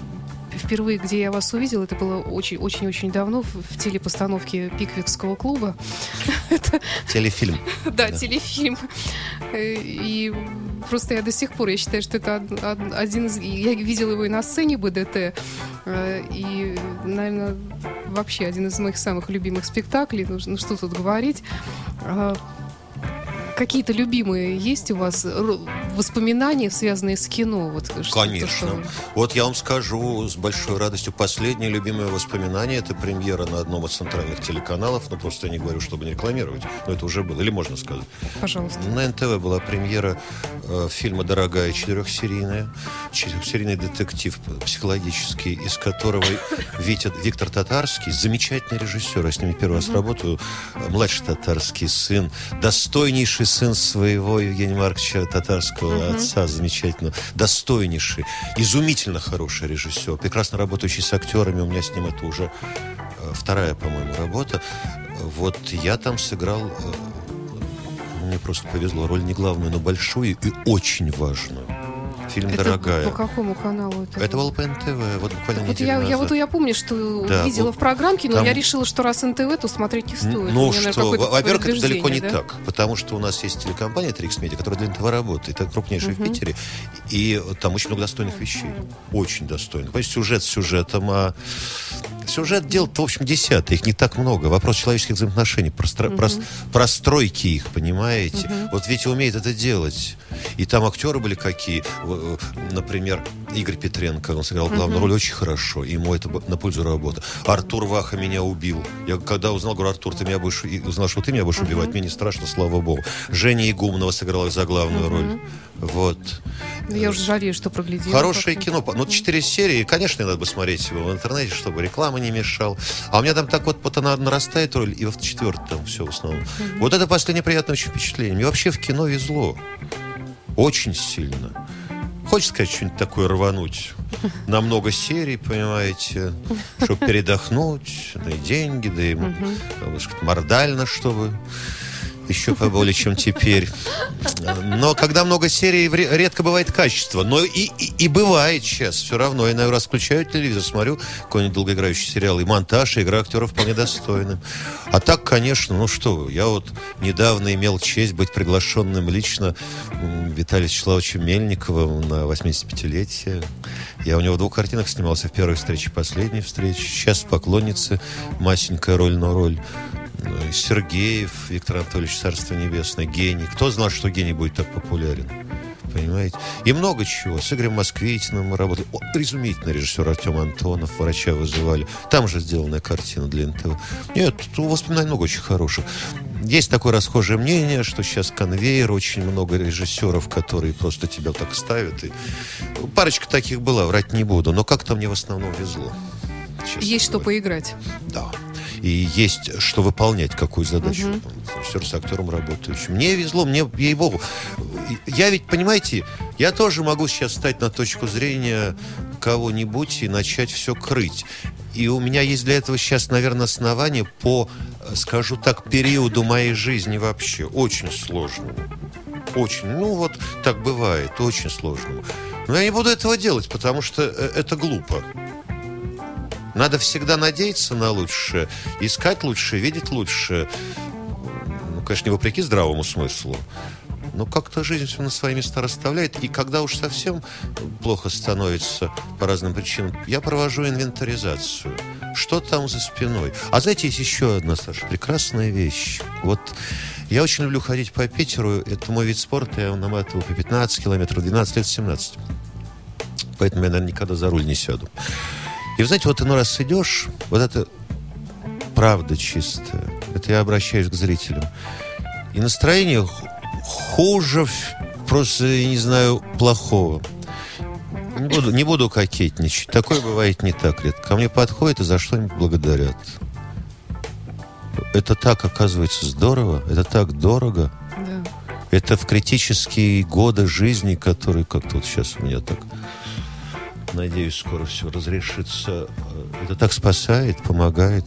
Speaker 1: впервые, где я вас увидела, это было очень-очень-очень давно в, в телепостановке Пиквикского клуба.
Speaker 2: Телефильм.
Speaker 1: Да, телефильм. Э, И просто я до сих пор, я считаю, что это од- од- один из... Я видела его и на сцене БДТ, э, и, наверное, вообще один из моих самых любимых спектаклей. Ну, ну, что тут говорить. А, Какие-то любимые есть у вас воспоминания, связанные с кино? Вот,
Speaker 2: Конечно.
Speaker 1: что-
Speaker 2: Вот я вам скажу с большой радостью, последнее любимое воспоминание это премьера на одном из центральных телеканалов. Ну, просто я не говорю, чтобы не рекламировать, но это уже было, или можно сказать.
Speaker 1: Пожалуйста.
Speaker 2: На НТВ была премьера э, фильма «Дорогая» четырехсерийная. Четырехсерийный детектив психологический, из которого Витя, Виктор Татарский, замечательный режиссер, я с ними первый раз работаю, младший татарский сын, достойнейший сын своего Евгения Марковича Татарского, отца замечательного, достойнейший, изумительно хороший режиссер, прекрасно работающий с актерами, у меня с ним это уже э, вторая, по-моему, работа. Вот я там сыграл э, мне просто повезло. Роль не главную, но большую и очень важную. Фильм
Speaker 1: Это
Speaker 2: «Дорогая».
Speaker 1: по какому каналу это?
Speaker 2: Это был по НТВ, вот буквально
Speaker 1: Вот
Speaker 2: неделю
Speaker 1: я, я
Speaker 2: назад.
Speaker 1: вот я помню, что
Speaker 2: Да,
Speaker 1: видела
Speaker 2: вот
Speaker 1: в программке, но
Speaker 2: там-
Speaker 1: я решила, что раз НТВ, то смотреть не стоит.
Speaker 2: Ну
Speaker 1: меня,
Speaker 2: что, во-первых, это далеко не
Speaker 1: да?
Speaker 2: так, потому что у нас есть телекомпания Трикс Медиа, которая для этого работает, это крупнейшая в Питере, и там очень много достойных вещей, очень достойных. Понимаете, сюжет с сюжетом, а сюжет дел, в общем, десятый, их не так много. Вопрос человеческих взаимоотношений, простро- прос- простройки их, понимаете? Вот Витя умеет это делать. И там актеры были какие, э, например, Игорь Петренко, он сыграл главную роль очень хорошо, ему это на пользу работы. Артур Ваха меня убил. Я когда узнал, говорю, Артур, ты меня будешь, узнал, что ты меня будешь убивать, мне не страшно, слава богу. Женя Игумнова сыграла за главную роль. Вот.
Speaker 1: Ну, я уже жалею, что проглядела.
Speaker 2: Хорошее кино. Ну, четыре серии, конечно, надо бы смотреть его в интернете, чтобы реклама не мешала. А у меня там так вот, она нарастает роль, и в четвертом все в основном. Вот это последнее приятное очень впечатление. Мне вообще в кино везло. Очень сильно. Хочется сказать, что-нибудь такое рвануть. На много серий, понимаете, чтобы передохнуть, да и деньги, да и сказать, мордально, чтобы еще поболее, чем теперь. Но когда много серий, редко бывает качество. Но и, и, и бывает сейчас все равно. Я, наверное, включаю телевизор, смотрю какой-нибудь долгоиграющий сериал, и монтаж, и игра актеров вполне достойны. А так, конечно, ну что я вот недавно имел честь быть приглашенным лично м, Виталием Вячеславовичем Мельниковым на 85-летие. Я у него в двух картинах снимался в первой встрече, последней встрече. Сейчас в «Поклоннице» масенькая роль, но роль. И Сергеев, Виктор Анатольевич, Царство Небесное, гений. Кто знал, что гений будет так популярен? Понимаете? И много чего. С Игорем Москвитиным мы работали. О, изумительный режиссер Артем Антонов. Врача вызывали. Там же сделанная картина для НТВ. Нет, тут воспоминаний много очень хороших. Есть такое расхожее мнение, что сейчас конвейер, очень много режиссеров, которые просто тебя так ставят. И... Парочка таких была, врать не буду. Но как-то мне в основном везло.
Speaker 1: Есть что
Speaker 2: говоря.
Speaker 1: поиграть.
Speaker 2: Да. И есть что выполнять, какую задачу. Режиссер с актером работающим. Мне везло, мне, ей-богу. Я ведь, понимаете, я тоже могу сейчас встать на точку зрения кого-нибудь и начать все крыть. И у меня есть для этого сейчас, наверное, основания по, скажу так, периоду моей жизни вообще. Очень сложному. Очень. Ну, вот так бывает. Очень сложному. Но я не буду этого делать, потому что э, это глупо. Надо всегда надеяться на лучшее, искать лучшее, видеть лучшее. Ну, конечно, не вопреки здравому смыслу. Но как-то жизнь все на свои места расставляет. И когда уж совсем плохо становится по разным причинам, я провожу инвентаризацию. Что там за спиной? А знаете, есть еще одна, Саша, прекрасная вещь. Вот я очень люблю ходить по Питеру. Это мой вид спорта. Я наматываю по 15 километров, 12 лет, 17. Поэтому я, наверное, никогда за руль не сяду. И вы знаете, вот иной раз идешь, вот это правда чистая. Это я обращаюсь к зрителям. И настроение хуже, просто, я не знаю, плохого. Не буду, не буду кокетничать. Такое бывает не так редко. Ко мне подходят и за что-нибудь благодарят. Это так, оказывается, здорово. Это так дорого.
Speaker 1: Да.
Speaker 2: Это в критические годы жизни, которые как-то вот сейчас у меня так, надеюсь, скоро все разрешится. Э, Это так спасает, помогает.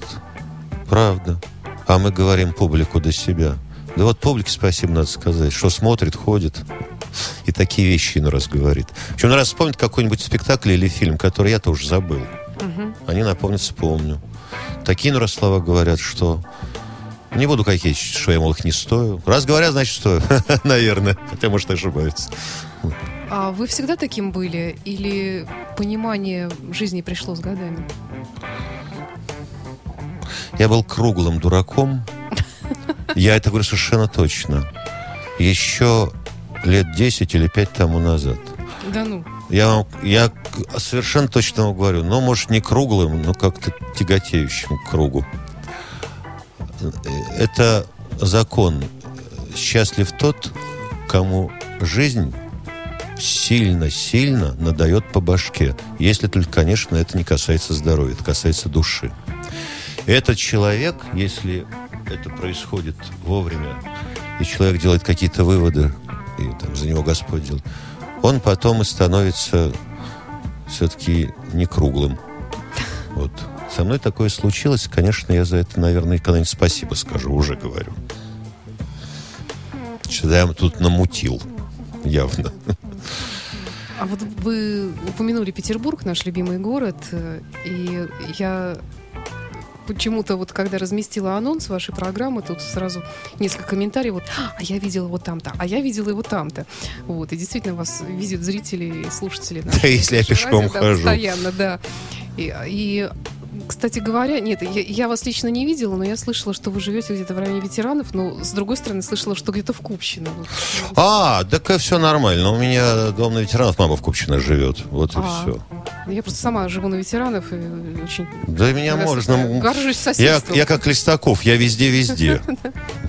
Speaker 2: Правда. А мы говорим публику до себя. Да вот публике спасибо надо сказать, что смотрит, ходит. И такие вещи иной раз говорит. Причем раз вспомнит какой-нибудь спектакль или фильм, который я тоже забыл. Они напомнят, вспомню. Такие иной раз слова говорят, что не буду кокетничать, что я, мол, их не стою. Раз говорят, значит, стою. Наверное. Хотя, может, ошибаются.
Speaker 1: А вы всегда таким были? Или понимание жизни пришло с годами?
Speaker 2: Я был круглым дураком. Я это говорю совершенно точно. Еще лет 10 или 5 тому назад.
Speaker 1: Да ну.
Speaker 2: Я вам, я совершенно точно вам говорю, но, может, не круглым, но как-то тяготеющим к кругу. Это закон. Счастлив тот, кому жизнь сильно-сильно надает по башке. Если только, конечно, это не касается здоровья, это касается души. Этот человек, если это происходит вовремя, и человек делает какие-то выводы, и там, за него Господь делает, он потом и становится все-таки не круглым. Вот. Со мной такое случилось. Конечно, я за это, наверное, когда-нибудь спасибо скажу, уже говорю. Что я тут намутил. Явно.
Speaker 1: А вот вы упомянули Петербург, наш любимый город, и я почему-то вот когда разместила анонс вашей программы, тут сразу несколько комментариев, вот, а я видела его там-то, а я видела его там-то. Вот, и действительно вас видят зрители и слушатели.
Speaker 2: Да, если я пешком
Speaker 1: радио, да,
Speaker 2: хожу.
Speaker 1: Постоянно, да. И, и, кстати говоря, нет, я, я вас лично не видела, но я слышала, что вы живете где-то в районе ветеранов, но с другой стороны слышала, что где-то в Купчино. Вот.
Speaker 2: А, так все нормально. У меня дом на ветеранов, мама в Купчино живет. Вот и
Speaker 1: А.
Speaker 2: все.
Speaker 1: Я просто сама живу на ветеранов и очень
Speaker 2: Да меня можно.
Speaker 1: я горжусь
Speaker 2: Я,
Speaker 1: соседством.
Speaker 2: я как Листаков, я везде-везде.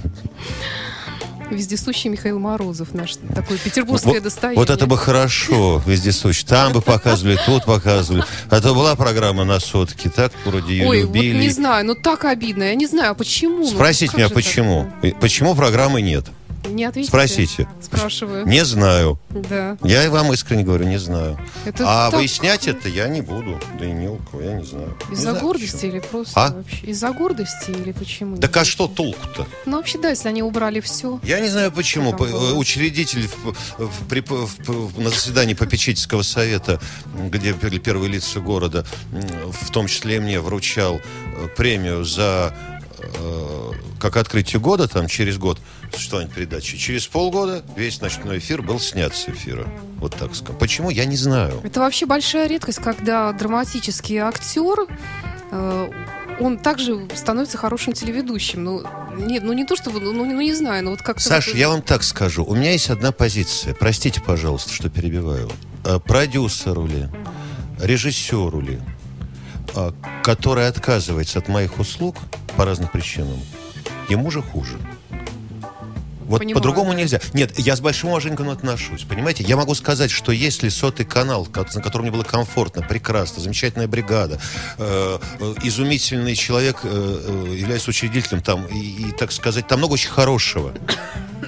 Speaker 1: Вездесущий Михаил Морозов, наш такое петербургское
Speaker 2: Вот,
Speaker 1: достояние.
Speaker 2: вот это бы хорошо, вездесущий. Там бы показывали, тут показывали. А то была программа на сотке, так вроде ее
Speaker 1: Ой, вот
Speaker 2: любили.
Speaker 1: не знаю, ну так обидно. Я не знаю, а почему? Ну,
Speaker 2: Спросите
Speaker 1: как
Speaker 2: меня, почему?
Speaker 1: так?
Speaker 2: Почему программы нет?
Speaker 1: Не ответите?
Speaker 2: Спросите.
Speaker 1: Спрашиваю.
Speaker 2: Не знаю.
Speaker 1: Да.
Speaker 2: Я и вам искренне говорю, не знаю.
Speaker 1: Это
Speaker 2: а
Speaker 1: так-
Speaker 2: выяснять это я не буду. Да и не у кого, я не знаю.
Speaker 1: Из-за гордости
Speaker 2: почему.
Speaker 1: или просто
Speaker 2: А?
Speaker 1: вообще? Из-за гордости или почему?
Speaker 2: Так а что толку-то?
Speaker 1: Ну, вообще, да, если они убрали все.
Speaker 2: Я не знаю почему. По-
Speaker 1: было?
Speaker 2: Учредитель в- в- при- в- на заседании попечительского совета, где первые лица города, в том числе и мне, вручал э, премию за э, как открытие года, там через год существования передачи. Через полгода весь ночной эфир был снят с эфира. Вот так скажем. Почему, я не знаю.
Speaker 1: Это вообще большая редкость, когда драматический актер, э, он также становится хорошим телеведущим. Ну, не, ну не то, чтобы, ну, ну, не знаю, но вот как-то...
Speaker 2: Саша,
Speaker 1: вот-
Speaker 2: я вам так скажу. У меня есть одна позиция. Простите, пожалуйста, что перебиваю. Э, Продюсеру ли, режиссеру ли, который отказывается от моих услуг по разным причинам, ему же хуже. Вот
Speaker 1: Понимаю,
Speaker 2: по-другому
Speaker 1: да.
Speaker 2: нельзя. Нет, я с большим уважением отношусь. Понимаете, я могу сказать, что если сотый канал, на котором мне было комфортно, прекрасно, замечательная бригада, э, э, изумительный человек э, э, является учредителем там, и, и, так сказать, там много очень хорошего.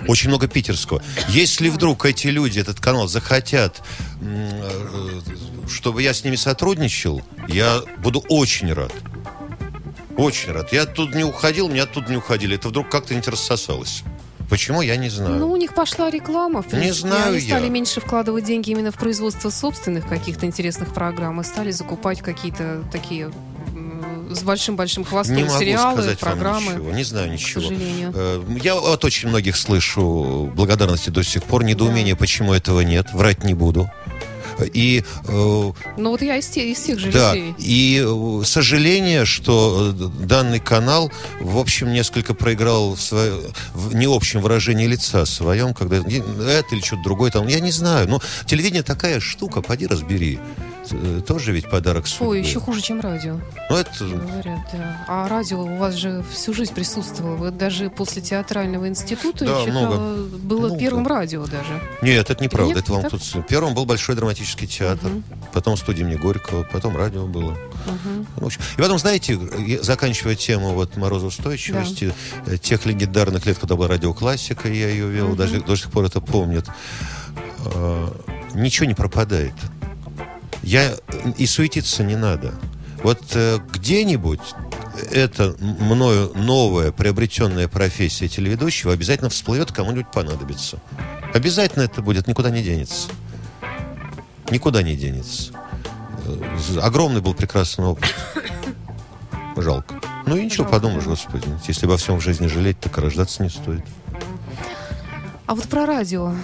Speaker 2: Очень много питерского. Если вдруг эти люди, этот канал, захотят, э, чтобы я с ними сотрудничал, я буду очень рад. Очень рад. Я оттуда не уходил, меня оттуда не уходили. Это вдруг как-то не рассосалось. Почему, я не знаю.
Speaker 1: Ну, у них пошла реклама, в
Speaker 2: Не
Speaker 1: принципе.
Speaker 2: знаю
Speaker 1: Они стали
Speaker 2: я.
Speaker 1: меньше вкладывать деньги именно в производство собственных каких-то интересных программ и стали закупать какие-то такие с большим-большим хвостом
Speaker 2: не могу
Speaker 1: сериалы,
Speaker 2: сказать
Speaker 1: программы.
Speaker 2: вам ничего. Не знаю
Speaker 1: к
Speaker 2: ничего.
Speaker 1: сожалению.
Speaker 2: Э, Я от очень многих слышу благодарности до сих пор, недоумение, почему этого нет. Врать не буду. И э,
Speaker 1: Ну, вот я из, те- из тех же
Speaker 2: Да,
Speaker 1: людей.
Speaker 2: и э, сожаление, что э, данный канал, в общем, несколько проиграл в, свое- в не общем выражении лица своем, когда это или что-то другое там, я не знаю. Но телевидение такая штука, поди разбери. Э, Тоже ведь подарок судьбы.
Speaker 1: Ой, еще хуже, чем радио,
Speaker 2: Ну, это...
Speaker 1: говорят, да. А радио у вас же всю жизнь присутствовало. Вы даже после театрального института,
Speaker 2: Да,
Speaker 1: читала,
Speaker 2: много.
Speaker 1: было
Speaker 2: Много.
Speaker 1: первым радио даже.
Speaker 2: Нет, это неправда.
Speaker 1: Нет,
Speaker 2: это вам
Speaker 1: так?
Speaker 2: тут... Первым был Большой драматический театр, потом студия имени Горького, потом радио было. Общем, И потом, знаете, заканчивая тему вот морозоустойчивости, э, тех легендарных лет, когда была радиоклассика, я ее вел, даже до сих пор это помнят, э, ничего не пропадает. Я и суетиться не надо. Вот э, где-нибудь эта мною новая приобретенная профессия телеведущего обязательно всплывет, кому-нибудь понадобится. Обязательно это будет, никуда не денется. Никуда не денется. Э, Огромный был прекрасный опыт. Жалко. Ну и ничего,
Speaker 1: Жалко,
Speaker 2: подумаешь, господи. Если во всем в жизни жалеть, так и рождаться не стоит.
Speaker 1: А вот про радио.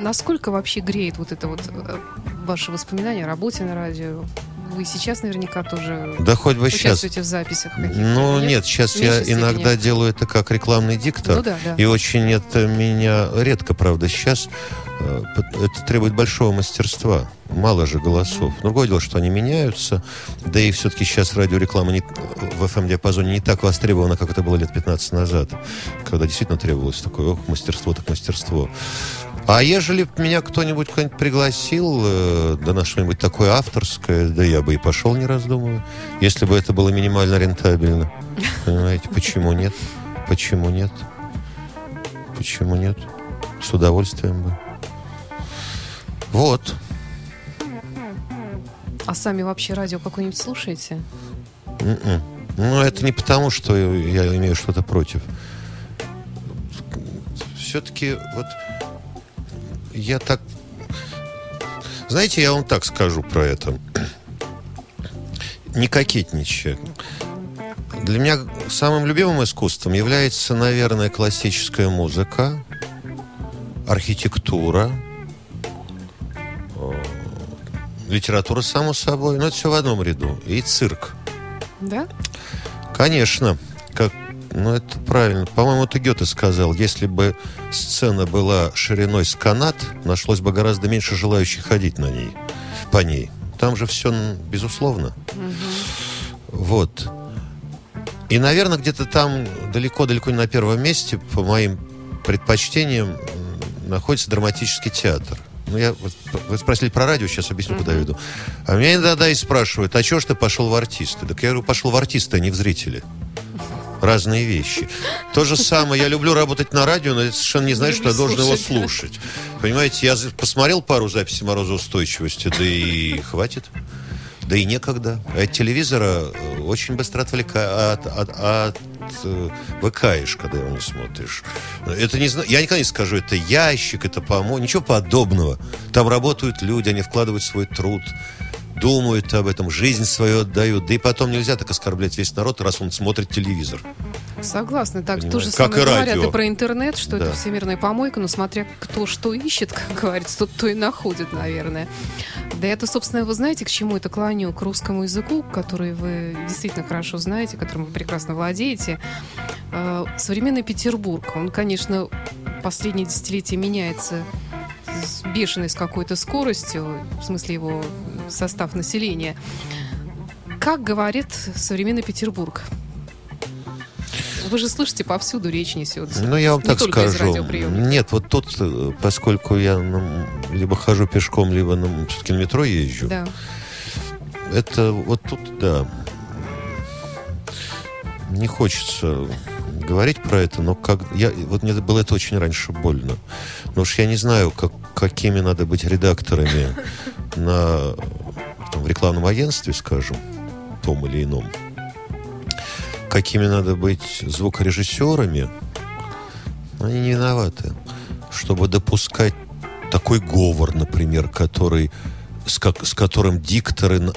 Speaker 1: Насколько вообще греет вот это вот э, ваши воспоминания о работе на радио? Вы сейчас наверняка тоже
Speaker 2: Да хоть бы сейчас.
Speaker 1: участвуете в записях?
Speaker 2: Ну нет, сейчас
Speaker 1: В
Speaker 2: я
Speaker 1: меньшей
Speaker 2: иногда
Speaker 1: степени?
Speaker 2: делаю это как рекламный диктор.
Speaker 1: Ну да, да.
Speaker 2: И очень это меня редко, правда, сейчас э, это требует большого мастерства. Мало же голосов. Другое дело, что они меняются. Да и все-таки сейчас радиореклама не- в FM-диапазоне не так востребована, как это было лет 15 назад. Когда действительно требовалось такое, ох, мастерство, так мастерство. А ежели б меня кто-нибудь куда-нибудь пригласил, э, да на что-нибудь такое авторское, да я бы и пошел, не раздумывая. Если бы это было минимально рентабельно. Понимаете, почему нет? Почему нет? Почему нет? С удовольствием бы. Вот.
Speaker 1: А сами вообще радио какое-нибудь слушаете?
Speaker 2: М-м. Ну, это не потому, что я имею что-то против. Все-таки вот я так... Знаете, я вам так скажу про это. Не кокетничая. Для меня самым любимым искусством является, наверное, классическая музыка, архитектура, э, литература, само собой. Но это все в одном ряду. И цирк.
Speaker 1: Да?
Speaker 2: Конечно. Как, ну, это правильно. По-моему, это Гёте сказал. Если бы сцена была шириной с канат, нашлось бы гораздо меньше желающих ходить на ней, по ней. Там же все, безусловно. Вот. И, наверное, где-то там далеко-далеко не на первом месте, по моим предпочтениям, находится драматический театр. Ну, я, вы спросили про радио, сейчас объясню, куда я веду. А меня иногда и спрашивают, а чего ж ты пошел в артисты? Так я говорю, пошел в артисты, а не в зрители. Разные вещи. То же самое, я люблю работать на радио, но это совершенно не значит, что я должен его
Speaker 1: слушать, да.
Speaker 2: слушать. Понимаете, я посмотрел пару записей морозоустойчивости, да и хватит. Да и некогда. От телевизора э, очень быстро отвлекаешь, от, от, от, э, выкаешь, когда его не смотришь. Это не Я никогда не скажу, это ящик, это помой, ничего подобного. Там работают люди, они вкладывают свой труд, думают об этом, жизнь свою отдают. Да и потом нельзя так оскорблять весь народ, раз он смотрит телевизор.
Speaker 1: Согласна. Так, то
Speaker 2: Понимаю.
Speaker 1: же
Speaker 2: Как
Speaker 1: самое
Speaker 2: и
Speaker 1: говорят
Speaker 2: радио.
Speaker 1: и про интернет, что
Speaker 2: Да.
Speaker 1: это всемирная помойка, но смотря кто что ищет, как говорится, тот то и находит, наверное. Да это, собственно, вы знаете, к чему это клоню? К русскому языку, который вы действительно хорошо знаете, которым вы прекрасно владеете. Э, Современный Петербург, он, конечно, последние десятилетия меняется с бешеной с какой-то скоростью, в смысле его состав населения. Как говорит современный Петербург? Вы же слышите, повсюду речь несется.
Speaker 2: Ну, я вам
Speaker 1: Не
Speaker 2: так скажу. Нет, вот тут, э, поскольку я ну, либо хожу пешком, либо ну, все-таки на метро езжу,
Speaker 1: Да.
Speaker 2: это вот тут, да, не хочется говорить про это, но как я вот мне было это очень раньше больно, потому что я не знаю, как, какими надо быть редакторами на там, рекламном агентстве, скажем, том или ином, какими надо быть звукорежиссерами, они не виноваты, чтобы допускать такой говор, например, который с, как- с которым дикторы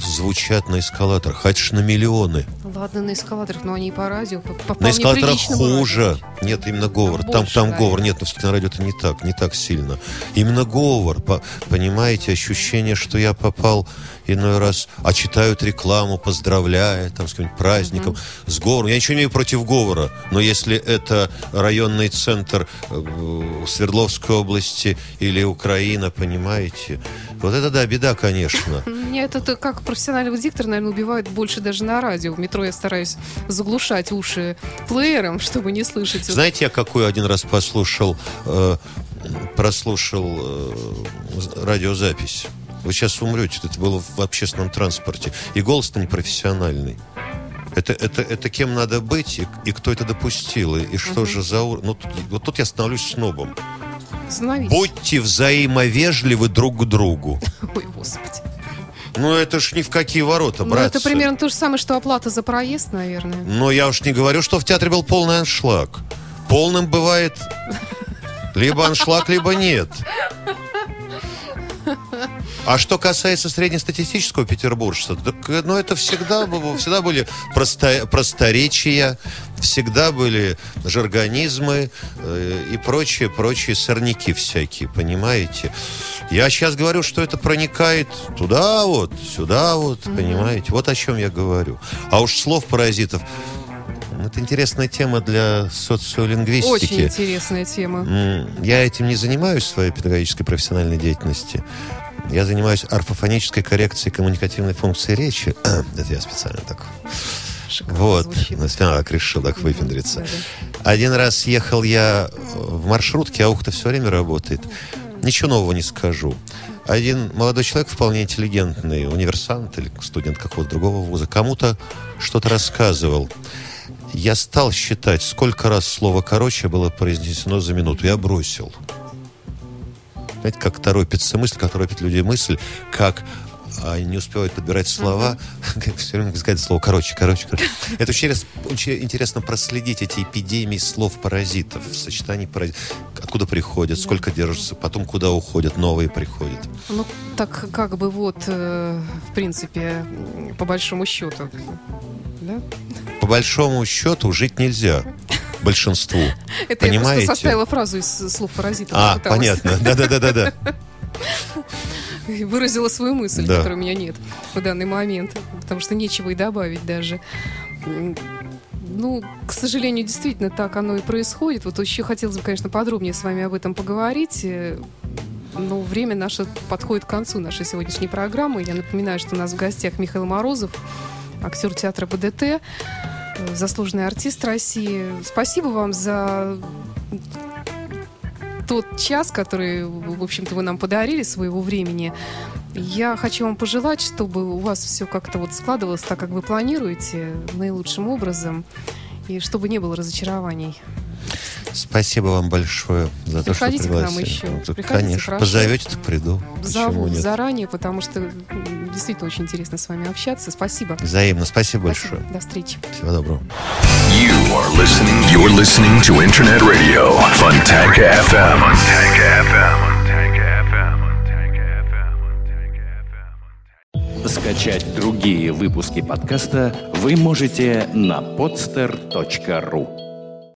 Speaker 2: звучат на эскалаторах, хоть на миллионы.
Speaker 1: Ладно, на эскалаторах, но они и по радио. По, по
Speaker 2: На эскалаторах
Speaker 1: приличному радио.
Speaker 2: хуже. Нет, именно говор. Там,
Speaker 1: больше,
Speaker 2: там
Speaker 1: наверное.
Speaker 2: говор. Нет, но все-таки на радио это не так, не так сильно. Именно говор. По- понимаете, ощущение, что я попал иной раз, а читают рекламу, поздравляя там с каким-нибудь праздником, с говором. Я ничего не имею против говора, но если это районный центр э, Свердловской области или Украина, понимаете, вот это да, беда, конечно.
Speaker 1: Меня это то, как профессионального диктора, наверное, убивает больше даже на радио. В метро я стараюсь заглушать уши плеером, чтобы не слышать.
Speaker 2: Знаете, я какую один раз послушал, э, прослушал э, радиозапись? Вы сейчас умрете, это было в общественном транспорте. И голос-то непрофессиональный. Это, это, это кем надо быть и, и кто это допустил, и, и что же за... Ну, тут- вот тут я становлюсь снобом.
Speaker 1: Остановитесь.
Speaker 2: Будьте взаимовежливы друг к другу.
Speaker 1: Ой, господи.
Speaker 2: Ну, это ж ни в какие ворота,
Speaker 1: Ну,
Speaker 2: братцы.
Speaker 1: это примерно то же самое, что оплата за проезд, наверное.
Speaker 2: Но я уж не говорю, что в театре был полный аншлаг. Полным бывает либо аншлаг, либо нет. А что касается среднестатистического петербуржца, так ну, это всегда, было- всегда были просто, просторечия, всегда были жаргонизмы э, и прочие, прочие сорняки всякие, понимаете? Я сейчас говорю, что это проникает туда вот, сюда вот, понимаете? Вот о чем я говорю. А уж слов паразитов это интересная тема для социолингвистики.
Speaker 1: Очень интересная тема.
Speaker 2: Я этим не занимаюсь в своей педагогической профессиональной деятельности. Я занимаюсь орфофонической коррекцией коммуникативной функции речи. Это я специально так.
Speaker 1: Шикарно
Speaker 2: Вот.
Speaker 1: звучит.
Speaker 2: Так решил так выпендриться. Один раз ехал я в маршрутке, а ухо-то все время работает. Ничего нового не скажу. Один молодой человек, вполне интеллигентный, универсант или студент какого-то другого вуза, кому-то что-то рассказывал. Я стал считать, сколько раз слово «короче» было произнесено за минуту. Я бросил. Знаете, как торопится мысль, как торопит людей мысль, как а, не успевают подбирать слова, все время сказать слово «короче», «короче», «короче». Это очень, очень интересно проследить эти эпидемии слов-паразитов, сочетаний паразитов. Откуда приходят, сколько держатся, потом куда уходят, новые приходят.
Speaker 1: Ну, так как бы вот, э, в принципе, по большому счету, да?
Speaker 2: По большому счету жить нельзя большинству.
Speaker 1: Это я
Speaker 2: Понимаете?
Speaker 1: просто составила фразу из слов паразитов.
Speaker 2: А, понятно. Да-да-да-да-да.
Speaker 1: Выразила свою мысль,
Speaker 2: Да.
Speaker 1: которой у меня нет в данный момент, потому что нечего и добавить даже. Ну, к сожалению, действительно так оно и происходит. Вот еще хотелось бы, конечно, подробнее с вами об этом поговорить. э, Но время наше подходит к концу нашей сегодняшней программы. Я напоминаю, что у нас в гостях Михаил Морозов, актер театра БДТ, заслуженный артист России. Спасибо вам за тот час, который, в общем-то, вы нам подарили своего времени. Я хочу вам пожелать, чтобы у вас все как-то вот складывалось так, как вы планируете, наилучшим образом, и чтобы не было разочарований.
Speaker 2: Спасибо вам большое за то, что
Speaker 1: Приходите к нам
Speaker 2: пригласили.
Speaker 1: еще. Приходите,
Speaker 2: Конечно,
Speaker 1: хорошо.
Speaker 2: позовете, так приду.
Speaker 1: Зову
Speaker 2: нет?
Speaker 1: заранее, потому что действительно очень интересно с вами общаться. Спасибо.
Speaker 2: Взаимно. Спасибо
Speaker 1: Спасибо.
Speaker 2: большое.
Speaker 1: До встречи.
Speaker 2: Всего доброго.
Speaker 4: You are listening. You're listening to Internet Radio FM. Fontanka FM.
Speaker 5: Скачать другие выпуски подкаста вы можете на podster.ru